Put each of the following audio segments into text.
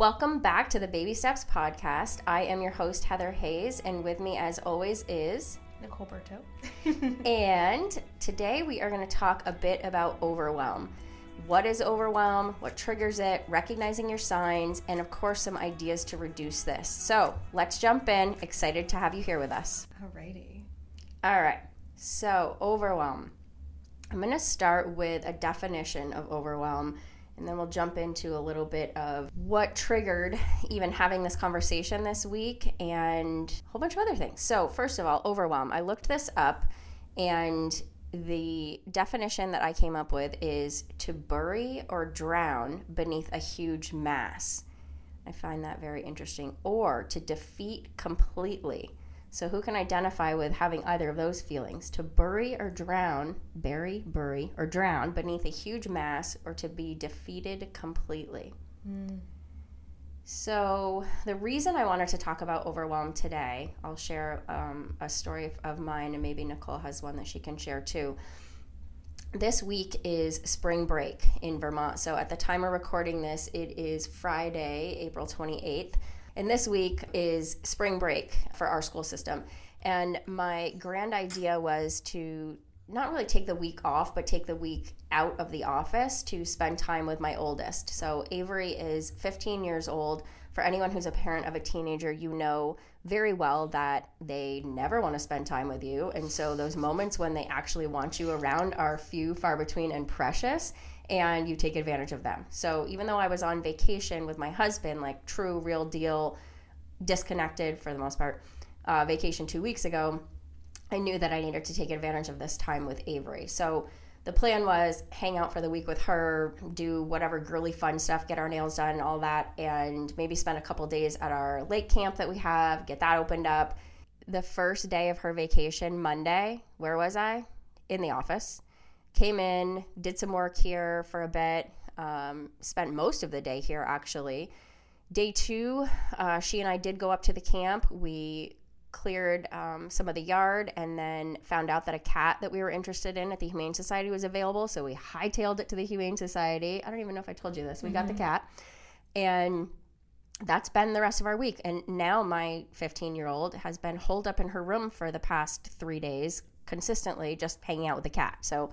Welcome back to the Baby Steps podcast. I am your host, Heather Hayes, and with me, as always, is Nicole Berto. and today we are going to talk a bit about overwhelm. What is overwhelm? What triggers it? Recognizing your signs, and of course, some ideas to reduce this. So let's jump in. Excited to have you here with us. Alrighty. All right. So, overwhelm. I'm going to start with a definition of overwhelm and then we'll jump into a little bit of what triggered even having this conversation this week and a whole bunch of other things. So, first of all, overwhelm. I looked this up and the definition that I came up with is to bury or drown beneath a huge mass. I find that very interesting. Or to defeat completely. So, who can identify with having either of those feelings? To bury or drown, bury, bury, or drown beneath a huge mass, or to be defeated completely. Mm. So, the reason I wanted to talk about overwhelm today, I'll share um, a story of mine, and maybe Nicole has one that she can share too. This week is spring break in Vermont. So, at the time of recording this, it is Friday, April 28th. And this week is spring break for our school system. And my grand idea was to not really take the week off, but take the week out of the office to spend time with my oldest. So Avery is 15 years old. For anyone who's a parent of a teenager, you know very well that they never want to spend time with you. And so those moments when they actually want you around are few, far between, and precious and you take advantage of them. So even though I was on vacation with my husband, like true, real deal, disconnected for the most part, uh, vacation two weeks ago, I knew that I needed to take advantage of this time with Avery. So the plan was hang out for the week with her, do whatever girly fun stuff, get our nails done, all that, and maybe spend a couple days at our lake camp that we have, get that opened up. The first day of her vacation, Monday, where was I? In the office came in, did some work here for a bit, um, spent most of the day here actually. Day two, uh, she and I did go up to the camp. We cleared um, some of the yard and then found out that a cat that we were interested in at the Humane Society was available. So we hightailed it to the Humane Society. I don't even know if I told you this. We mm-hmm. got the mm-hmm. cat. And that's been the rest of our week. And now my 15 year old has been holed up in her room for the past three days consistently, just hanging out with the cat. So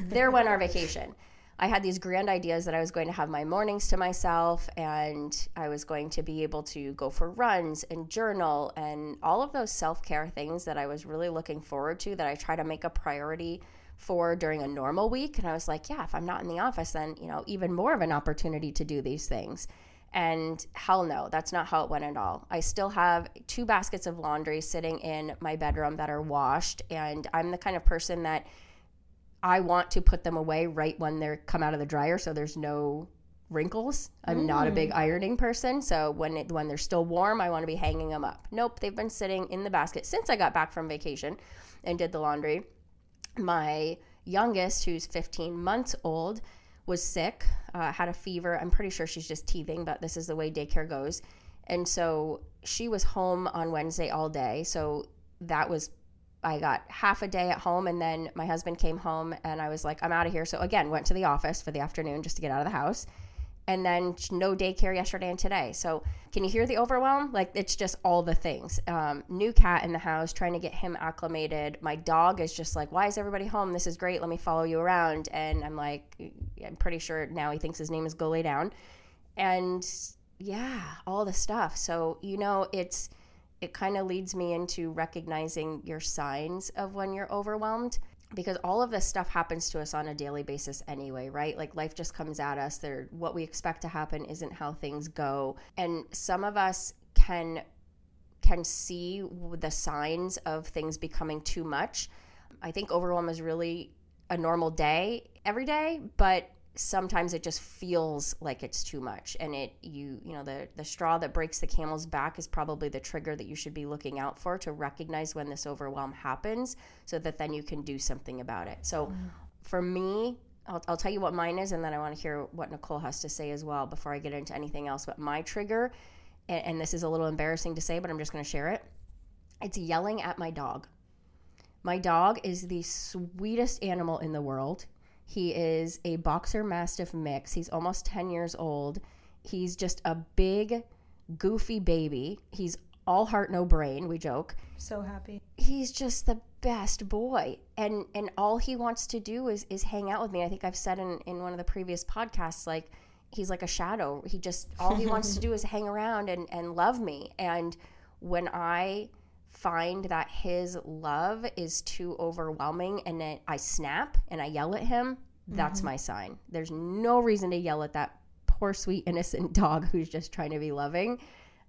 there went our vacation. I had these grand ideas that I was going to have my mornings to myself and I was going to be able to go for runs and journal and all of those self care things that I was really looking forward to that I try to make a priority for during a normal week. And I was like, yeah, if I'm not in the office, then, you know, even more of an opportunity to do these things. And hell no, that's not how it went at all. I still have two baskets of laundry sitting in my bedroom that are washed. And I'm the kind of person that I want to put them away right when they come out of the dryer so there's no wrinkles. I'm mm. not a big mm. ironing person, so when it, when they're still warm, I want to be hanging them up. Nope, they've been sitting in the basket since I got back from vacation and did the laundry. My youngest, who's 15 months old, was sick, uh, had a fever. I'm pretty sure she's just teething, but this is the way daycare goes. And so she was home on Wednesday all day. So that was I got half a day at home and then my husband came home and I was like, I'm out of here. So again, went to the office for the afternoon just to get out of the house. And then no daycare yesterday and today. So can you hear the overwhelm? Like it's just all the things. Um, new cat in the house, trying to get him acclimated. My dog is just like, why is everybody home? This is great. Let me follow you around. And I'm like, I'm pretty sure now he thinks his name is Go Lay Down. And yeah, all the stuff. So, you know, it's, it kind of leads me into recognizing your signs of when you're overwhelmed because all of this stuff happens to us on a daily basis anyway, right? Like life just comes at us. There what we expect to happen isn't how things go. And some of us can can see the signs of things becoming too much. I think overwhelm is really a normal day every day, but sometimes it just feels like it's too much. And it you you know the the straw that breaks the camel's back is probably the trigger that you should be looking out for to recognize when this overwhelm happens so that then you can do something about it. So mm. for me I'll, I'll tell you what mine is and then i want to hear what nicole has to say as well before i get into anything else. But my trigger and, and this is a little embarrassing to say but i'm just going to share it. It's yelling at my dog. My dog is the sweetest animal in the world he is a boxer mastiff mix. He's almost 10 years old He's just a big, goofy baby. He's all heart, no brain, we joke. So happy. He's just the best boy. And and all he wants to do is is hang out with me. I think I've said in, in one of the previous podcasts, like he's like a shadow. He just all he wants to do is hang around and, and love me. And when I find that his love is too overwhelming and then I snap and I yell at him, that's mm-hmm. my sign. There's no reason to yell at that poor, sweet, innocent dog who's just trying to be loving.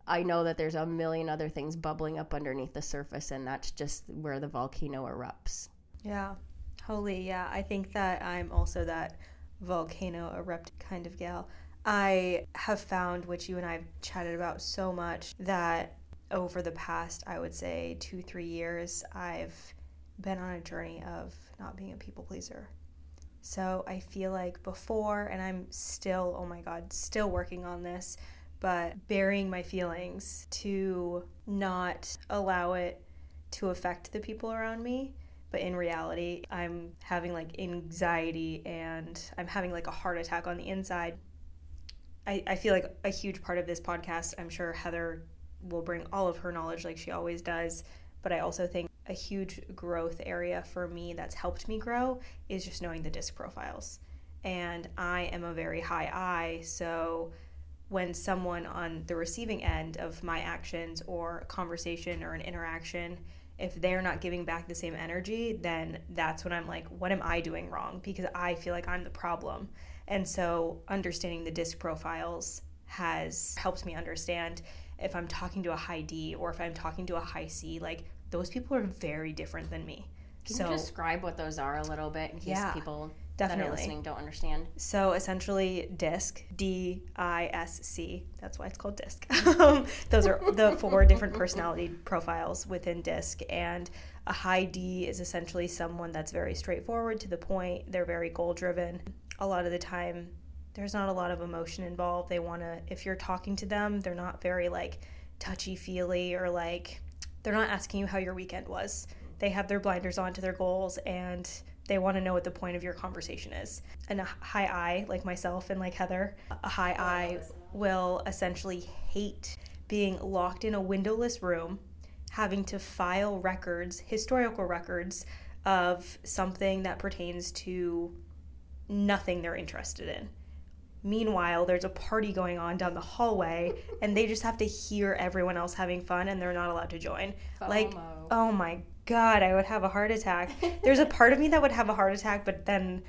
I know that there's a million other things bubbling up underneath the surface, and that's just where the volcano erupts. Yeah, holy, yeah. I think that I'm also that volcano erupt kind of gal. I have found, which you and I have chatted about so much, that over the past, I would say, two, three years, I've been on a journey of not being a people pleaser. So I feel like before, and I'm still, oh my God, still working on this, but burying my feelings to not allow it to affect the people around me. But in reality, I'm having like anxiety and I'm having like a heart attack on the inside. I, I feel like a huge part of this podcast, I'm sure Heather will bring all of her knowledge like she always does. But I also think a huge growth area for me that's helped me grow is just knowing the disc profiles. And I am a very high I, so when someone on the receiving end of my actions or conversation or an interaction if they're not giving back the same energy then that's when i'm like what am i doing wrong because i feel like i'm the problem and so understanding the disc profiles has helped me understand if i'm talking to a high d or if i'm talking to a high c like those people are very different than me can so, you describe what those are a little bit in case yeah. people Definitely. that are listening don't understand. So essentially, DISC, D I S C, that's why it's called DISC. Um, those are the four different personality profiles within DISC. And a high D is essentially someone that's very straightforward to the point, they're very goal driven. A lot of the time, there's not a lot of emotion involved. They want to, if you're talking to them, they're not very like touchy feely or like, they're not asking you how your weekend was. They have their blinders on to their goals and they want to know what the point of your conversation is. And a high I, like myself and like Heather, a high I will essentially hate being locked in a windowless room, having to file records, historical records of something that pertains to nothing they're interested in. Meanwhile, there's a party going on down the hallway, and they just have to hear everyone else having fun, and they're not allowed to join. FOMO. Like, oh my God, I would have a heart attack. There's a part of me that would have a heart attack, but then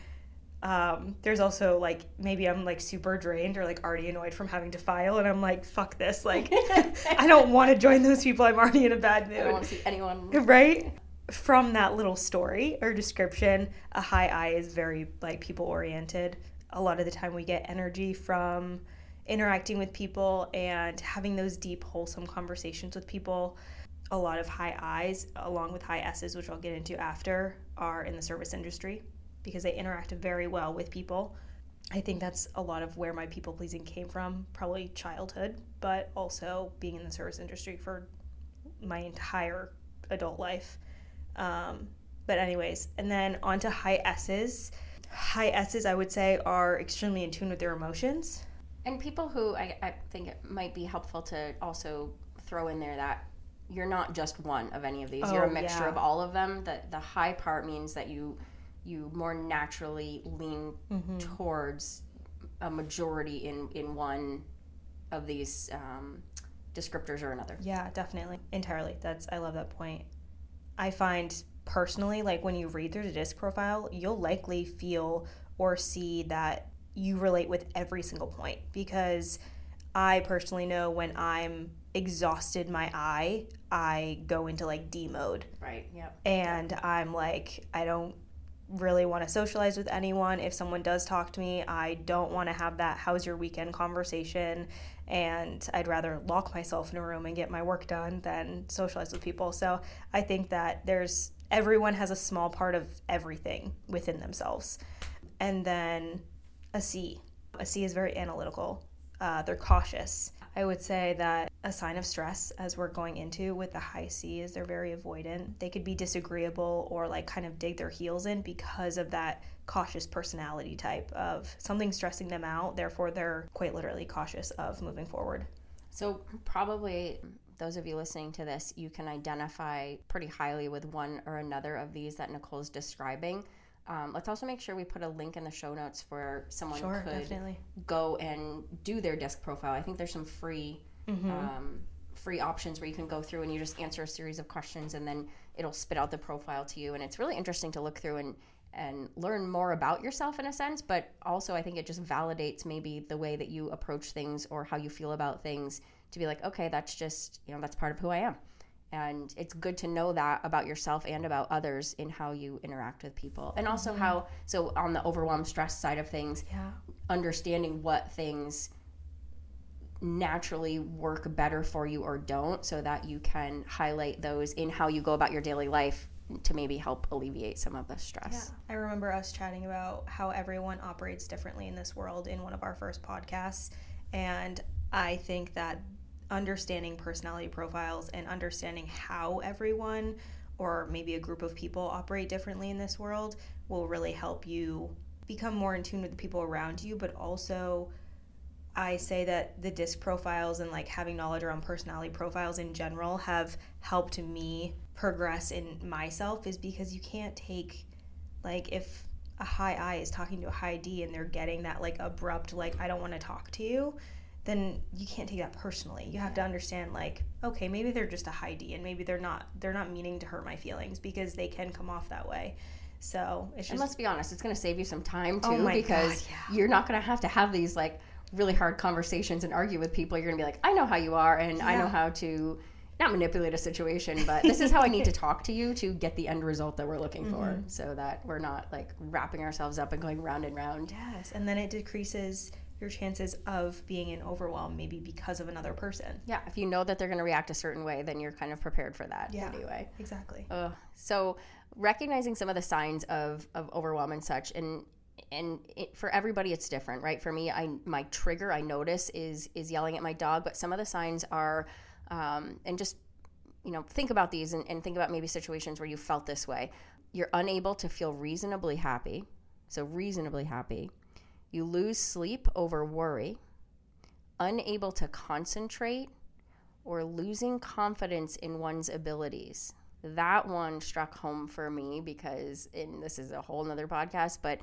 um, there's also like maybe I'm like super drained or like already annoyed from having to file, and I'm like, fuck this. Like, I don't want to join those people. I'm already in a bad mood. I don't want to see anyone. Right? From that little story or description, a high I is very like people oriented. A lot of the time, we get energy from interacting with people and having those deep, wholesome conversations with people a lot of high I's along with high S's, which I'll get into after, are in the service industry because they interact very well with people. I think that's a lot of where my people pleasing came from, probably childhood, but also being in the service industry for my entire adult life. Um, but, anyways, and then on to high S's. High S's, I would say, are extremely in tune with their emotions. And people who I, I think it might be helpful to also throw in there that you're not just one of any of these. Oh, you're a oh, mixture yeah. of all of them. That the high part means that you you more naturally lean mm-hmm. towards a majority in in one of these um, descriptors or another. Yeah, definitely, entirely. That's I love that point. I find personally, like when you read through the disc profile, you'll likely feel or see that you relate with every single point because I personally know when I'm exhausted my eye, I go into like D mode. Right. Yep. And I'm like, I don't really want to socialize with anyone. If someone does talk to me, I don't want to have that how's your weekend conversation. And I'd rather lock myself in a room and get my work done than socialize with people. So I think that there's everyone has a small part of everything within themselves. And then a C. A C is very analytical. Uh, they're cautious I would say that a sign of stress as we're going into with the high C is they're very avoidant. They could be disagreeable or like kind of dig their heels in because of that cautious personality type of something stressing them out. Therefore, they're quite literally cautious of moving forward. So, probably those of you listening to this, you can identify pretty highly with one or another of these that Nicole's describing. Um, let's also make sure we put a link in the show notes for someone Sure, could definitely. go and do their disc profile. I think there's some free Mm-hmm. um, free options where you can go through and you just answer a series of questions and then it'll spit out the profile to you. And it's really interesting to look through and and learn more about yourself in a sense, but also I think it just validates maybe the way that you approach things or how you feel about things to be like, okay, that's just, you know, that's part of who I am. And it's good to know that about yourself and about others in how you interact with people. And also mm-hmm. how, so on the overwhelm stress side of things, Yeah. understanding what things naturally work better for you or don't so that you can highlight those in how you go about your daily life to maybe help alleviate some of the stress. Yeah. I remember us chatting about how everyone operates differently in this world in one of our first podcasts. And I think that understanding personality profiles and understanding how everyone or maybe a group of people operate differently in this world will really help you become more in tune with the people around you, but also I say that the disc profiles and like having knowledge around personality profiles in general have helped me progress in myself is because you can't take like if a high I is talking to a high D and they're getting that like abrupt like I don't want to talk to you, then you can't take that personally. You have to understand like okay, maybe they're just a high D and maybe they're not they're not meaning to hurt my feelings because they can come off that way. So, it's just And let's be honest, it's going to save you some time too Oh because God, yeah. you're not going to have to have these like really hard conversations and argue with people. You're going to be like, I know how you are and I know how to not manipulate a situation, but this is how I need to talk to you to get the end result that we're looking for Mm-hmm. so that we're not like wrapping ourselves up and going round and round. Yes, and then it decreases your chances of being in overwhelm maybe because of another person. Yeah, if you know that they're going to react a certain way, then you're kind of prepared for that Yeah. anyway. Exactly. Ugh. So recognizing some of the signs of, of overwhelm and such, and and it, for everybody it's different, right? For me, I my trigger I notice is is yelling at my dog, but some of the signs are, um, and just you know think about these and, and think about maybe situations where you felt this way. You're unable to feel reasonably happy, so reasonably happy. You lose sleep over worry, unable to concentrate, or losing confidence in one's abilities. That one struck home for me because, and this is a whole nother podcast, but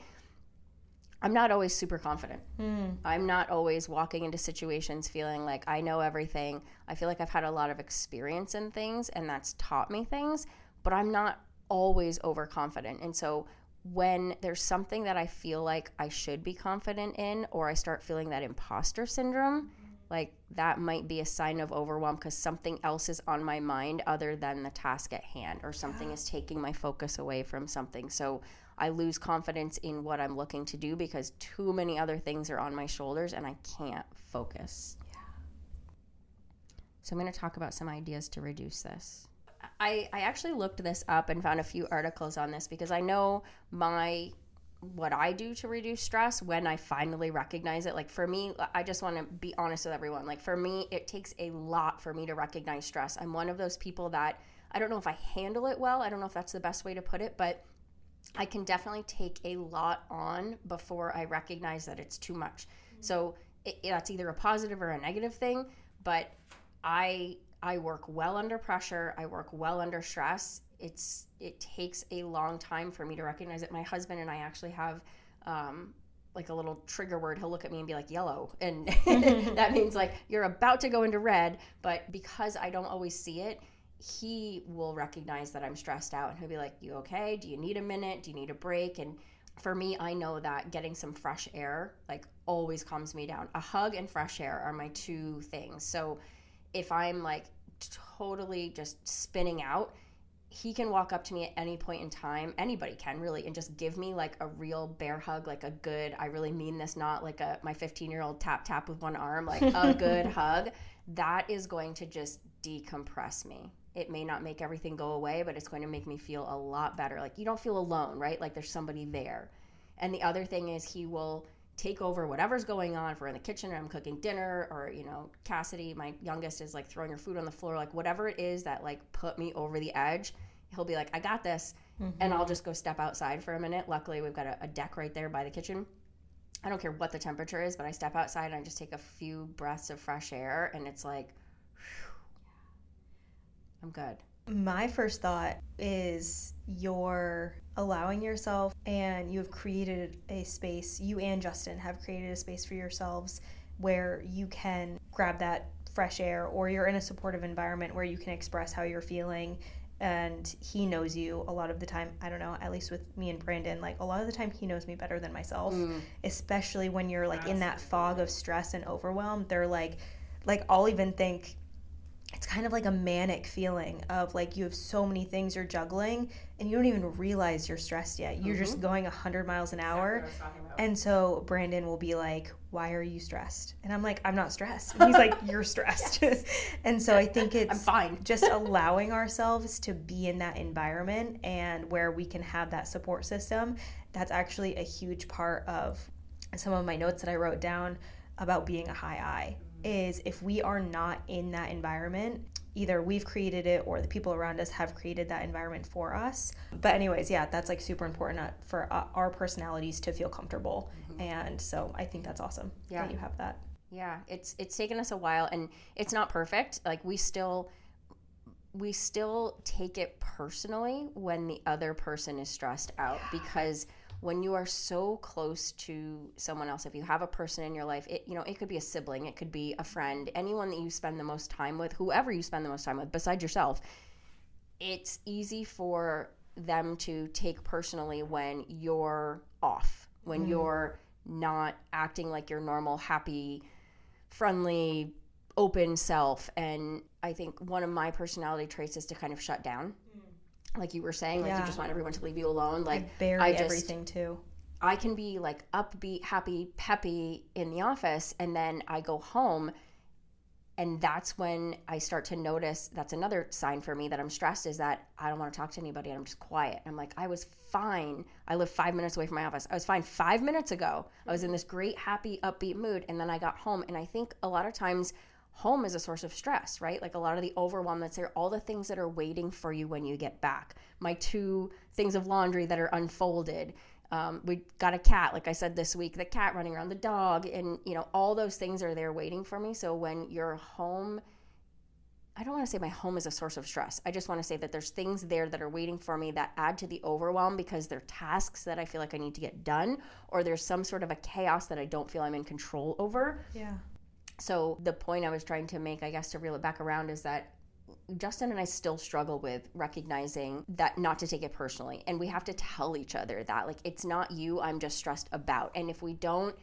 I'm not always super confident. Hmm. I'm not always walking into situations feeling like I know everything. I feel like I've had a lot of experience in things and that's taught me things, but I'm not always overconfident. And so when there's something that I feel like I should be confident in, or I start feeling that imposter syndrome, like that might be a sign of overwhelm because something else is on my mind other than the task at hand, or something is taking my focus away from something. So I lose confidence in what I'm looking to do because too many other things are on my shoulders and I can't focus. Yeah. So I'm going to talk about some ideas to reduce this. I, I actually looked this up and found a few articles on this because I know my what I do to reduce stress when I finally recognize it. Like for me, I just want to be honest with everyone. Like for me, it takes a lot for me to recognize stress. I'm one of those people that I don't know if I handle it well. I don't know if that's the best way to put it, but I can definitely take a lot on before I recognize that it's too much. So it, that's either a positive or a negative thing, but I I work well under pressure. I work well under stress. It's it takes a long time for me to recognize it. My husband and I actually have um, like a little trigger word. He'll look at me and be like yellow, and that means like you're about to go into red. But because I don't always see it, he will recognize that I'm stressed out, and he'll be like, "You okay? Do you need a minute? Do you need a break?" And for me, I know that getting some fresh air like always calms me down. A hug and fresh air are my two things. So if I'm like totally just spinning out, he can walk up to me at any point in time. Anybody can really, and just give me like a real bear hug, like a good, I really mean this, not like a my 15 year old tap tap with one arm, like a good hug. That is going to just decompress me. It may not make everything go away, but it's going to make me feel a lot better. Like you don't feel alone, right? Like there's somebody there. And the other thing is he will take over whatever's going on. If we're in the kitchen and I'm cooking dinner, or you know, Cassidy, my youngest, is like throwing her food on the floor, like whatever it is that like put me over the edge, he'll be like, "I got this," mm-hmm. and I'll just go step outside for a minute. Luckily, we've got a, a deck right there by the kitchen. I don't care what the temperature is, but I step outside and I just take a few breaths of fresh air, and it's like, whew, I'm good. My first thought is you're allowing yourself and you have created a space, you and Justin have created a space for yourselves where you can grab that fresh air or you're in a supportive environment where you can express how you're feeling and he knows you a lot of the time i don't know at least with me and brandon like a lot of the time he knows me better than myself mm. especially when you're like Absolutely. in that fog of stress and overwhelm they're like like i'll even think it's kind of like a manic feeling of like you have so many things you're juggling and you don't even realize you're stressed yet. You're mm-hmm. just going 100 miles an hour. And so Brandon will be like, Why are you stressed? And I'm like, I'm not stressed. And he's like, You're stressed. and so I think it's I'm fine. just allowing ourselves to be in that environment and where we can have that support system. That's actually a huge part of some of my notes that I wrote down about being a high I is if we are not in that environment, either we've created it or the people around us have created that environment for us. But, anyways, yeah, that's like super important for our personalities to feel comfortable. Mm-hmm. And so I think that's awesome yeah. that you have that. Yeah, it's it's taken us a while and it's not perfect. Like we still we still take it personally when the other person is stressed out because when you are so close to someone else if you have a person in your life it you know it could be a sibling it could be a friend anyone that you spend the most time with whoever you spend the most time with besides yourself it's easy for them to take personally when you're off when mm. you're not acting like your normal happy friendly open self. And i think one of my personality traits is to kind of shut down like you were saying, like yeah. you just want everyone to leave you alone. Like I bury I just, everything too. I can be like upbeat, happy, peppy in the office, and then I go home, and that's when I start to notice. That's another sign for me that I'm stressed. Is that I don't want to talk to anybody, and I'm just quiet. I'm like, I was fine. I live five minutes away from my office. I was fine five minutes ago. I was in this great, happy, upbeat mood, and then I got home, and I think a lot of times home is a source of stress, right? Like a lot of the overwhelm that's there, all the things that are waiting for you when you get back. My two things of laundry that are unfolded. Um, we got a cat, like I said this week, the cat running around, the dog, and you know, all those things are there waiting for me. So when you're home, I don't want to say my home is a source of stress. I just want to say that there's things there that are waiting for me that add to the overwhelm because they're tasks that I feel like I need to get done, or there's some sort of a chaos that I don't feel I'm in control over. Yeah. So the point I was trying to make, I guess, to reel it back around is that Justin and I still struggle with recognizing that not to take it personally. And we have to tell each other that, like, it's not you, I'm just stressed about. And if we don't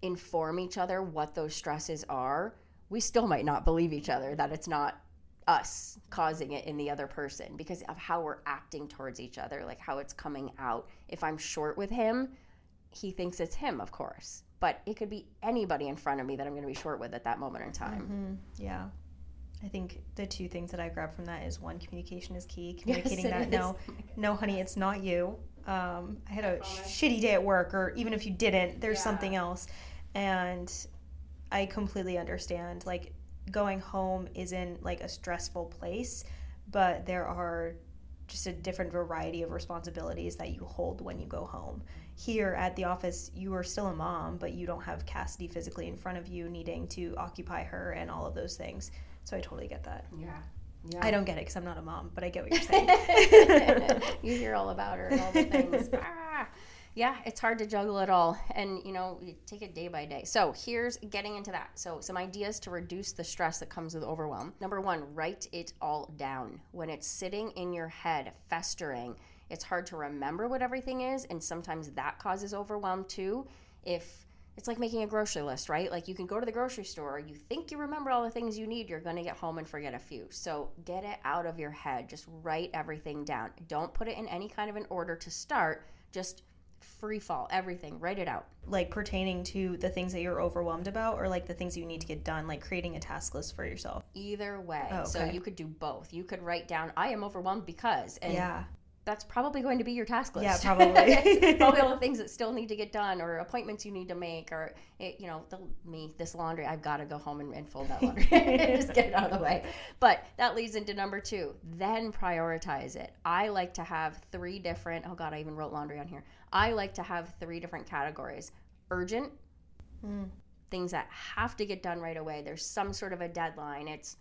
inform each other what those stresses are, we still might not believe each other that it's not us causing it in the other person because of how we're acting towards each other, like how it's coming out. If I'm short with him, he thinks it's him, of course but it could be anybody in front of me that I'm going to be short with at that moment in time. Mm-hmm. Yeah. I think the two things that I grab from that is one, communication is key. Communicating yes, that is. no, no, honey, it's not you. Um, I had a shitty day at work, or even if you didn't, there's yeah. something else. And I completely understand. Like going home isn't like a stressful place, but there are just a different variety of responsibilities that you hold when you go home. Here at the office, you are still a mom, but you don't have Cassidy physically in front of you needing to occupy her and all of those things. So I totally get that. Yeah. Yeah. I don't get it because I'm not a mom, but I get what you're saying. you hear all about her and all the things. ah yeah, it's hard to juggle it all. And, you know, you take it day by day. So here's getting into that. So, some ideas to reduce the stress that comes with overwhelm. Number one, write it all down. When it's sitting in your head, festering, it's hard to remember what everything is. And sometimes that causes overwhelm too. If it's like making a grocery list, right? Like you can go to the grocery store, you think you remember all the things you need, you're going to get home and forget a few. So get it out of your head. Just write everything down. Don't put it in any kind of an order to start. Just free fall everything write it out. Like pertaining to the things that you're overwhelmed about or like the things you need to get done like creating a task list for yourself? Either way. Oh, okay. so you could do both. You could write down i am overwhelmed because and yeah that's probably going to be your task list. Yeah, probably. probably all the things that still need to get done, or appointments you need to make, or it, you know, the, me this laundry. I've got to go home and, and fold that laundry, just get it out of the way. But that leads into number two. Then prioritize it. I like to have three different. Oh God, I even wrote laundry on here. I like to have three different categories: urgent, mm. things that have to get done right away. There's some sort of a deadline. It's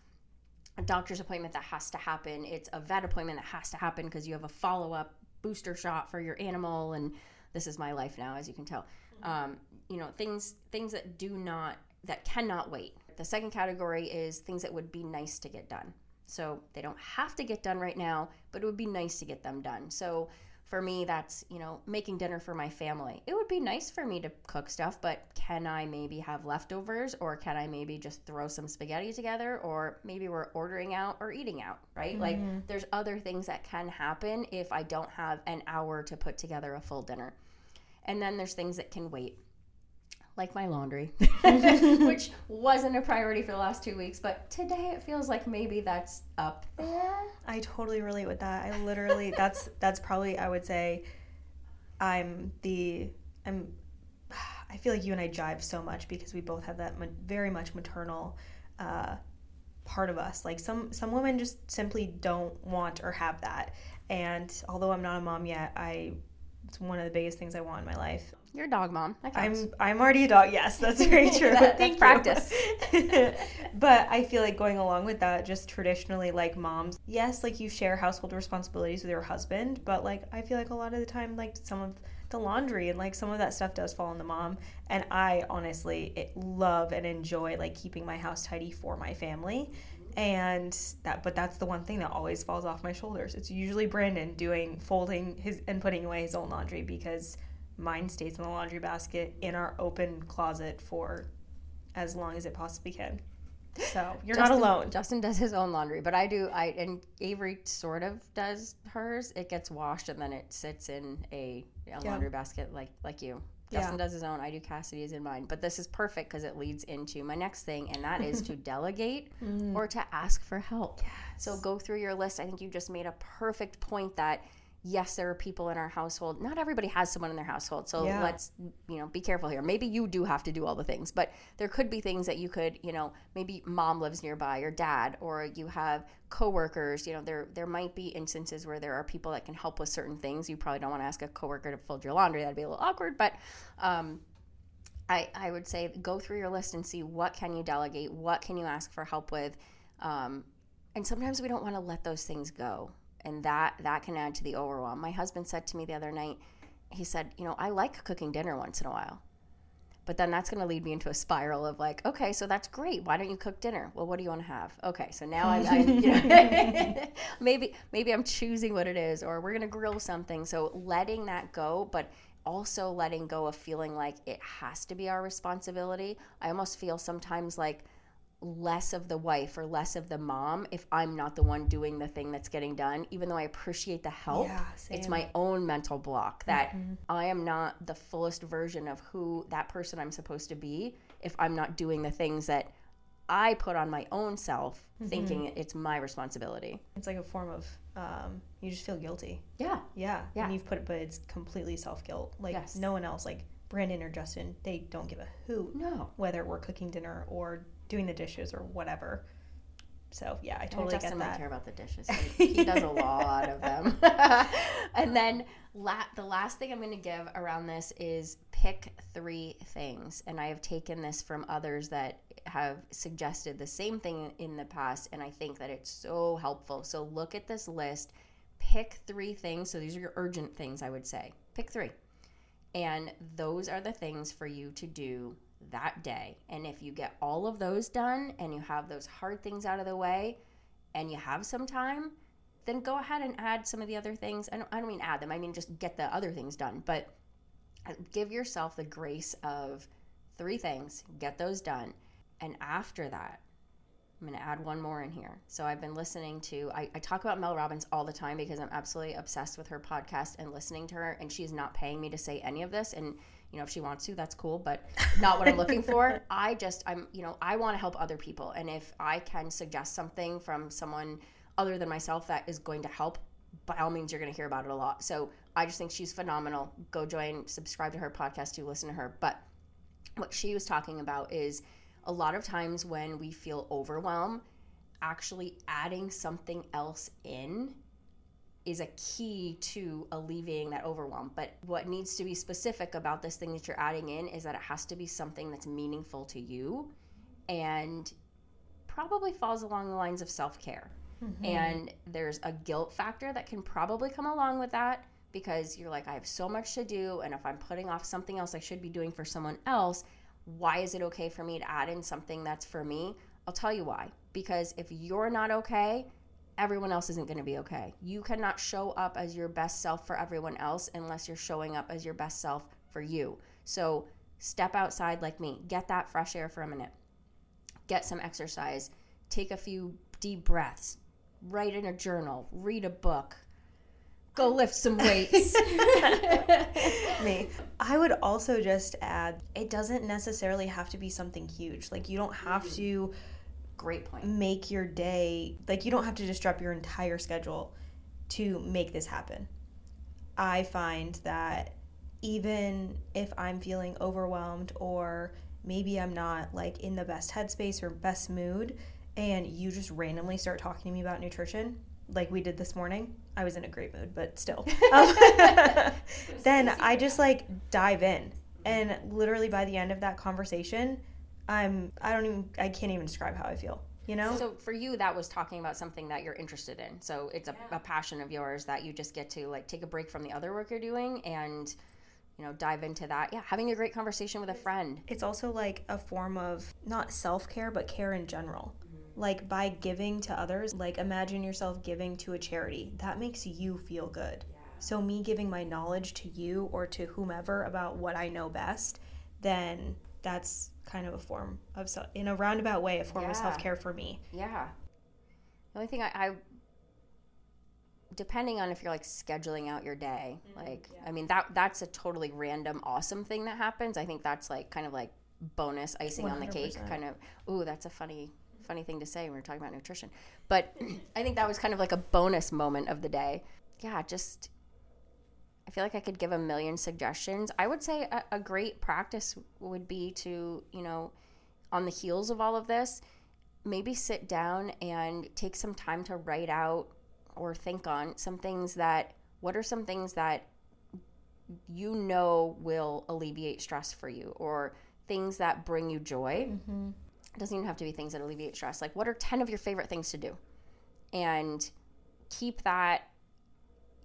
a doctor's appointment that has to happen. It's a vet appointment that has to happen because you have a follow up booster shot for your animal. And this is my life now, as you can tell. Mm-hmm. Um, you know, things things that do not that cannot wait. The second category is things that would be nice to get done. So they don't have to get done right now, but it would be nice to get them done. So for me that's you know making dinner for my family. It would be nice for me to cook stuff but can i maybe have leftovers or can i maybe just throw some spaghetti together or maybe we're ordering out or eating out right? Mm-hmm. like there's other things that can happen if i don't have an hour to put together a full dinner. And then there's things that can wait like my laundry, which wasn't a priority for the last two weeks, but today it feels like maybe that's up there. I totally relate with that. I literally that's that's probably I would say I'm the I'm I feel like you and I jive so much because we both have that very much maternal uh, part of us. Like some some women just simply don't want or have that. And although I'm not a mom yet, I it's one of the biggest things I want in my life. You're a dog mom. I'm I'm already a dog. Yes, that's very true. that, Thank practice. but I feel like going along with that, just traditionally, like moms, yes, like you share household responsibilities with your husband, but like I feel like a lot of the time, like some of the laundry and like some of that stuff does fall on the mom. And I honestly love and enjoy like keeping my house tidy for my family and that but that's the one thing that always falls off my shoulders it's usually brandon doing folding his and putting away his own laundry because mine stays in the laundry basket in our open closet for as long as it possibly can. So you're Justin, not alone. Justin does his own laundry, but I do. I and Avery sort of does hers. It gets washed and then it sits in a, a laundry basket like like you. Justin yeah. does his own. I do Cassidy's in mine. But this is perfect because it leads into my next thing, and that is to delegate mm. or to ask for help. Yes. So go through your list. I think you just made a perfect point that yes, there are people in our household. Not everybody has someone in their household. So yeah. let's, you know, be careful here. Maybe you do have to do all the things, but there could be things that you could, you know, maybe mom lives nearby or dad or you have coworkers, you know, there there might be instances where there are people that can help with certain things. You probably don't want to ask a coworker to fold your laundry. That'd be a little awkward, but um I, I would say go through your list and see what can you delegate, what can you ask for help with, um, and sometimes we don't want to let those things go and that that can add to the overwhelm. My husband said to me the other night, he said, "You know, I like cooking dinner once in a while." But then that's going to lead me into a spiral of like, okay, so that's great. Why don't you cook dinner? Well, what do you want to have? Okay, so now I'm, I'm you know, maybe maybe I'm choosing what it is, or we're going to grill something. So letting that go, but also letting go of feeling like it has to be our responsibility. I almost feel sometimes like less of the wife or less of the mom if I'm not the one doing the thing that's getting done. Even though I appreciate the help, yeah, it's my own mental block that mm-hmm. I am not the fullest version of who that person I'm supposed to be if I'm not doing the things that I put on my own self, mm-hmm. thinking it's my responsibility. It's like a form of um, you just feel guilty. Yeah, yeah, yeah. And you've put it, but it's completely self guilt. Like yes. no one else, like Brandon or Justin, they don't give a hoot. No, whether we're cooking dinner or doing the dishes or whatever. So yeah, I totally Justin get that. Care about the dishes. He, he does a lot of them. and then la- the last thing I'm going to give around this is pick three things. And I have taken this from others that have suggested the same thing in the past, and I think that it's so helpful. So look at this list, pick three things. So these are your urgent things, I would say. Pick three. And those are the things for you to do that day. And if you get all of those done and you have those hard things out of the way and you have some time, then go ahead and add some of the other things. I don't, I don't mean add them, I mean just get the other things done. But uh, give yourself the grace of three things, get those done. And after that, I'm going to add one more in here. So I've been listening to, I, I, talk about Mel Robbins all the time because I'm absolutely obsessed with her podcast and listening to her. And she's not paying me to say any of this. And you know, if she wants to, that's cool, but not what I'm looking for. I just, I'm, you know, I want to help other people. And if I can suggest something from someone other than myself that is going to help by all means, you're going to hear about it a lot. So I just think she's phenomenal. Go join, subscribe to her podcast to listen to her. But what she was talking about is a lot of times when we feel overwhelmed, actually adding something else in is a key to alleviating that overwhelm. But what needs to be specific about this thing that you're adding in is that it has to be something that's meaningful to you and probably falls along the lines of self care. Mm-hmm. And there's a guilt factor that can probably come along with that because you're like, I have so much to do. And if I'm putting off something else I should be doing for someone else, why is it okay for me to add in something that's for me? I'll tell you why. Because if you're not okay, everyone else isn't going to be okay. You cannot show up as your best self for everyone else unless you're showing up as your best self for you. So step outside like me, get that fresh air for a minute, get some exercise, take a few deep breaths, write in a journal, read a book. Go lift some weights. Me. I would also just add it doesn't necessarily have to be something huge. Like, you don't have to Great point. Make your day like you don't have to disrupt your entire schedule to make this happen. I find that even if I'm feeling overwhelmed or maybe I'm not like in the best headspace or best mood and you just randomly start talking to me about nutrition like we did this morning I was in a great mood but still um, then I just like dive in and literally by the end of that conversation I'm I don't even I can't even describe how I feel. You know? So for you that was talking about something that you're interested in. So it's a, yeah. a passion of yours that you just get to like take a break from the other work you're doing and you know dive into that yeah having a great conversation with a friend it's also like a form of not self-care but care in general mm-hmm. like by giving to others like imagine yourself giving to a charity that makes you feel good yeah. so me giving my knowledge to you or to whomever about what i know best then that's kind of a form of self, in a roundabout way a form yeah. of self-care for me yeah the only thing I, I, depending on if you're like scheduling out your day mm-hmm. like yeah. i mean that that's a totally random awesome thing that happens i think that's like kind of like bonus icing 100%. on the cake kind of ooh that's a funny funny thing to say when we're talking about nutrition but i think that was kind of like a bonus moment of the day yeah just I feel like I could give a million suggestions. I would say a, a, great practice would be to, you know, on the heels of all of this, maybe sit down and take some time to write out or think on some things that, what are some things that you know will alleviate stress for you or things that bring you joy? Mm-hmm. It doesn't even have to be things that alleviate stress. Like, what are 10 of your favorite things to do? And keep that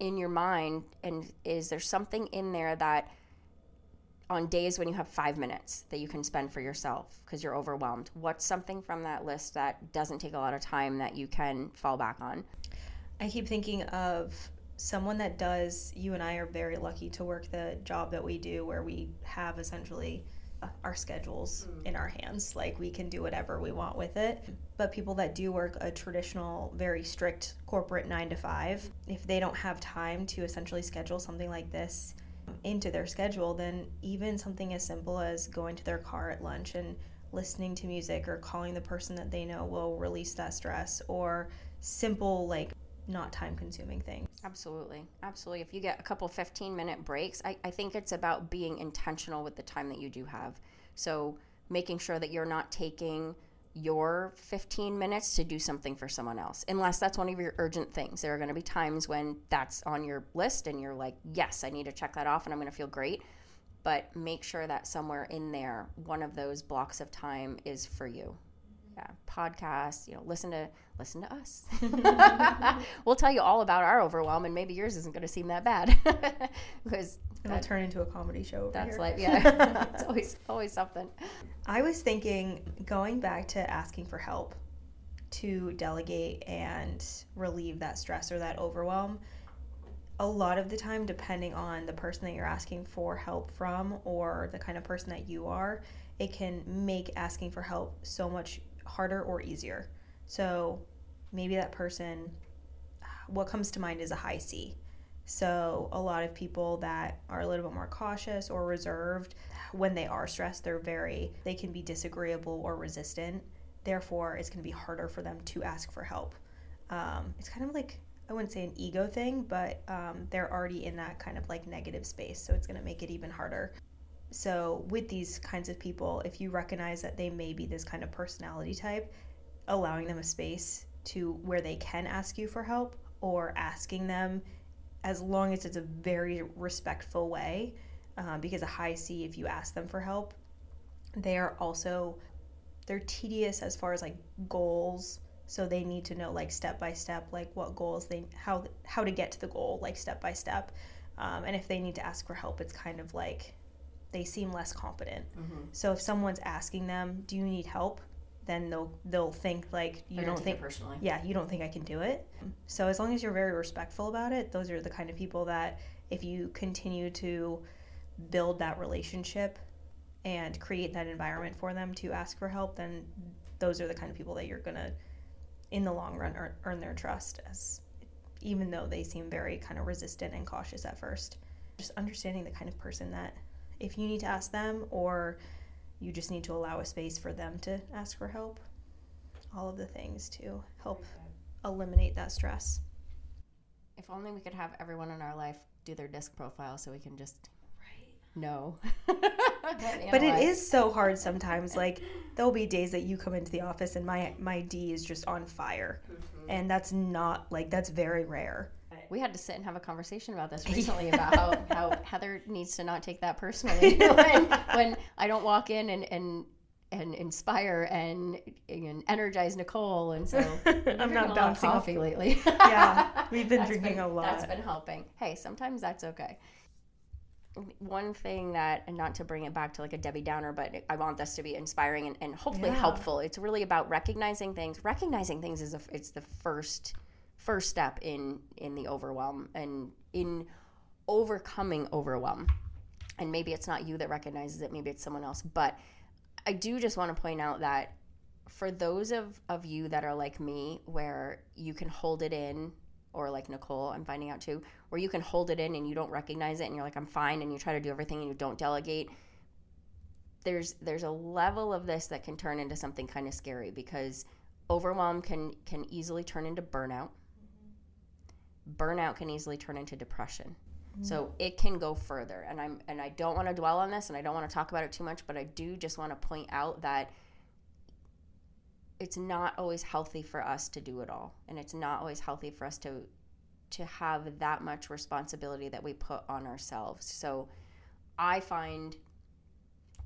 in your mind and is there something in there that on days when you have five minutes that you can spend for yourself because you're overwhelmed what's something from that list that doesn't take a lot of time that you can fall back on? I keep thinking of someone that does you and i are very lucky to work the job that we do where we have essentially our schedules mm. in our hands. Like we can do whatever we want with it. But people that do work a traditional, very strict corporate nine to five, if they don't have time to essentially schedule something like this into their schedule, then even something as simple as going to their car at lunch and listening to music or calling the person that they know will release that stress or simple like not time consuming things. Absolutely. Absolutely. If you get a couple 15 minute breaks, I, I think it's about being intentional with the time that you do have. So making sure that you're not taking your 15 minutes to do something for someone else, unless that's one of your urgent things. There are going to be times when that's on your list and you're like, yes, I need to check that off and I'm going to feel great. But make sure that somewhere in there, one of those blocks of time is for you yeah, podcasts, you know, listen to listen to us. we'll tell you all about our overwhelm, and maybe yours isn't going to seem that bad because it'll that, turn into a comedy show. that's here. like yeah, it's always always something. I was thinking going back to asking for help to delegate and relieve that stress or that overwhelm. A lot of the time, depending on the person that you're asking for help from or the kind of person that you are, it can make asking for help so much harder or easier. So maybe that person, what comes to mind is a high C. So a lot of people that are a little bit more cautious or reserved, when they are stressed, they're very, they can be disagreeable or resistant. Therefore, it's going to be harder for them to ask for help. Um, it's kind of like I wouldn't say an ego thing, but um, they're already in that kind of like negative space. So it's going to make it even harder. So, with these kinds of people, if you recognize that they may be this kind of personality type, allowing them a space to where they can ask you for help or asking them as long as it's a very respectful way. Um, because a high C, if you ask them for help, they are also they're tedious as far as like goals so they need to know like step by step like what goals they how how to get to the goal like step by step um, and if they need to ask for help it's kind of like they seem less competent Mm-hmm. so if someone's asking them do you need help then they'll they'll think like you don't think personally. yeah you don't think i can do it so as long as you're very respectful about it those are the kind of people that if you continue to build that relationship and create that environment for them to ask for help then those are the kind of people that you're gonna in the long run earn, earn their trust as even though they seem very kind of resistant and cautious at first just understanding the kind of person that if you need to ask them or you just need to allow a space for them to ask for help all of the things to help eliminate that stress. If only we could have everyone in our life do their disc profile so we can just know. but it is so hard sometimes like there'll be days that you come into the office and my my d is just on fire. Mm-hmm. And that's not like that's very rare We had to sit and have a conversation about this recently about how, how Heather needs to not take that personally when, when I don't walk in and, and and inspire and, and energize Nicole. And so I'm not a lot bouncing off- coffee lately. Yeah, we've been drinking a lot. That's been helping. Hey, sometimes that's okay. One thing that, and not to bring it back to like a Debbie Downer, but I want this to be inspiring and, and hopefully Yeah. helpful. It's really about recognizing things. Recognizing things is a, it's the first first step in in the overwhelm and in overcoming overwhelm. And maybe it's not you that recognizes it. Maybe it's someone else. But I do just want to point out that for those of, of you that are like me, where you can hold it in, or like Nicole, I'm finding out too, where you can hold it in and you don't recognize it and you're like, I'm fine, and you try to do everything and you don't delegate. There's there's a level of this that can turn into something kind of scary because overwhelm can can easily turn into burnout. Burnout can easily turn into depression. Mm-hmm. So it can go further, and I'm and I don't want to dwell on this, and I don't want to talk about it too much, but I do just want to point out that it's not always healthy for us to do it all, and it's not always healthy for us to to have that much responsibility that we put on ourselves. So I find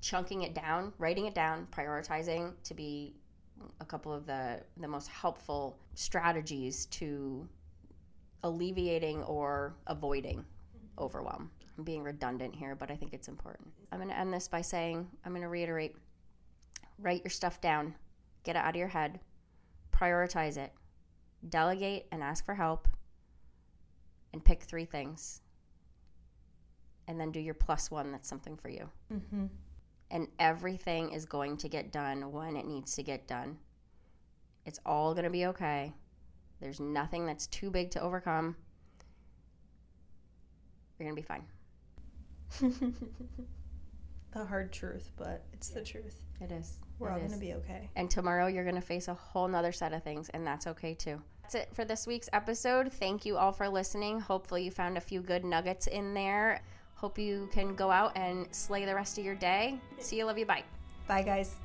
chunking it down, writing it down, prioritizing to be a couple of the the most helpful strategies to alleviating or avoiding overwhelm. I'm being redundant here, but I think it's important. I'm going to end this by saying I'm going to reiterate write your stuff down, get it out of your head, prioritize it, delegate and ask for help, and pick three things. And then do your plus one that's something for you. mm-hmm. And everything is going to get done when it needs to get done. It's all going to be okay. There's nothing that's too big to overcome. You're going to be fine. the hard truth but it's the truth It is. we're It all gonna be okay And tomorrow you're going to face a whole nother set of things, and that's okay too. That's it for this week's episode. Thank you all for listening. Hopefully, you found a few good nuggets in there. Hope you can go out and slay the rest of your day. See you. Love you. Bye. bye guys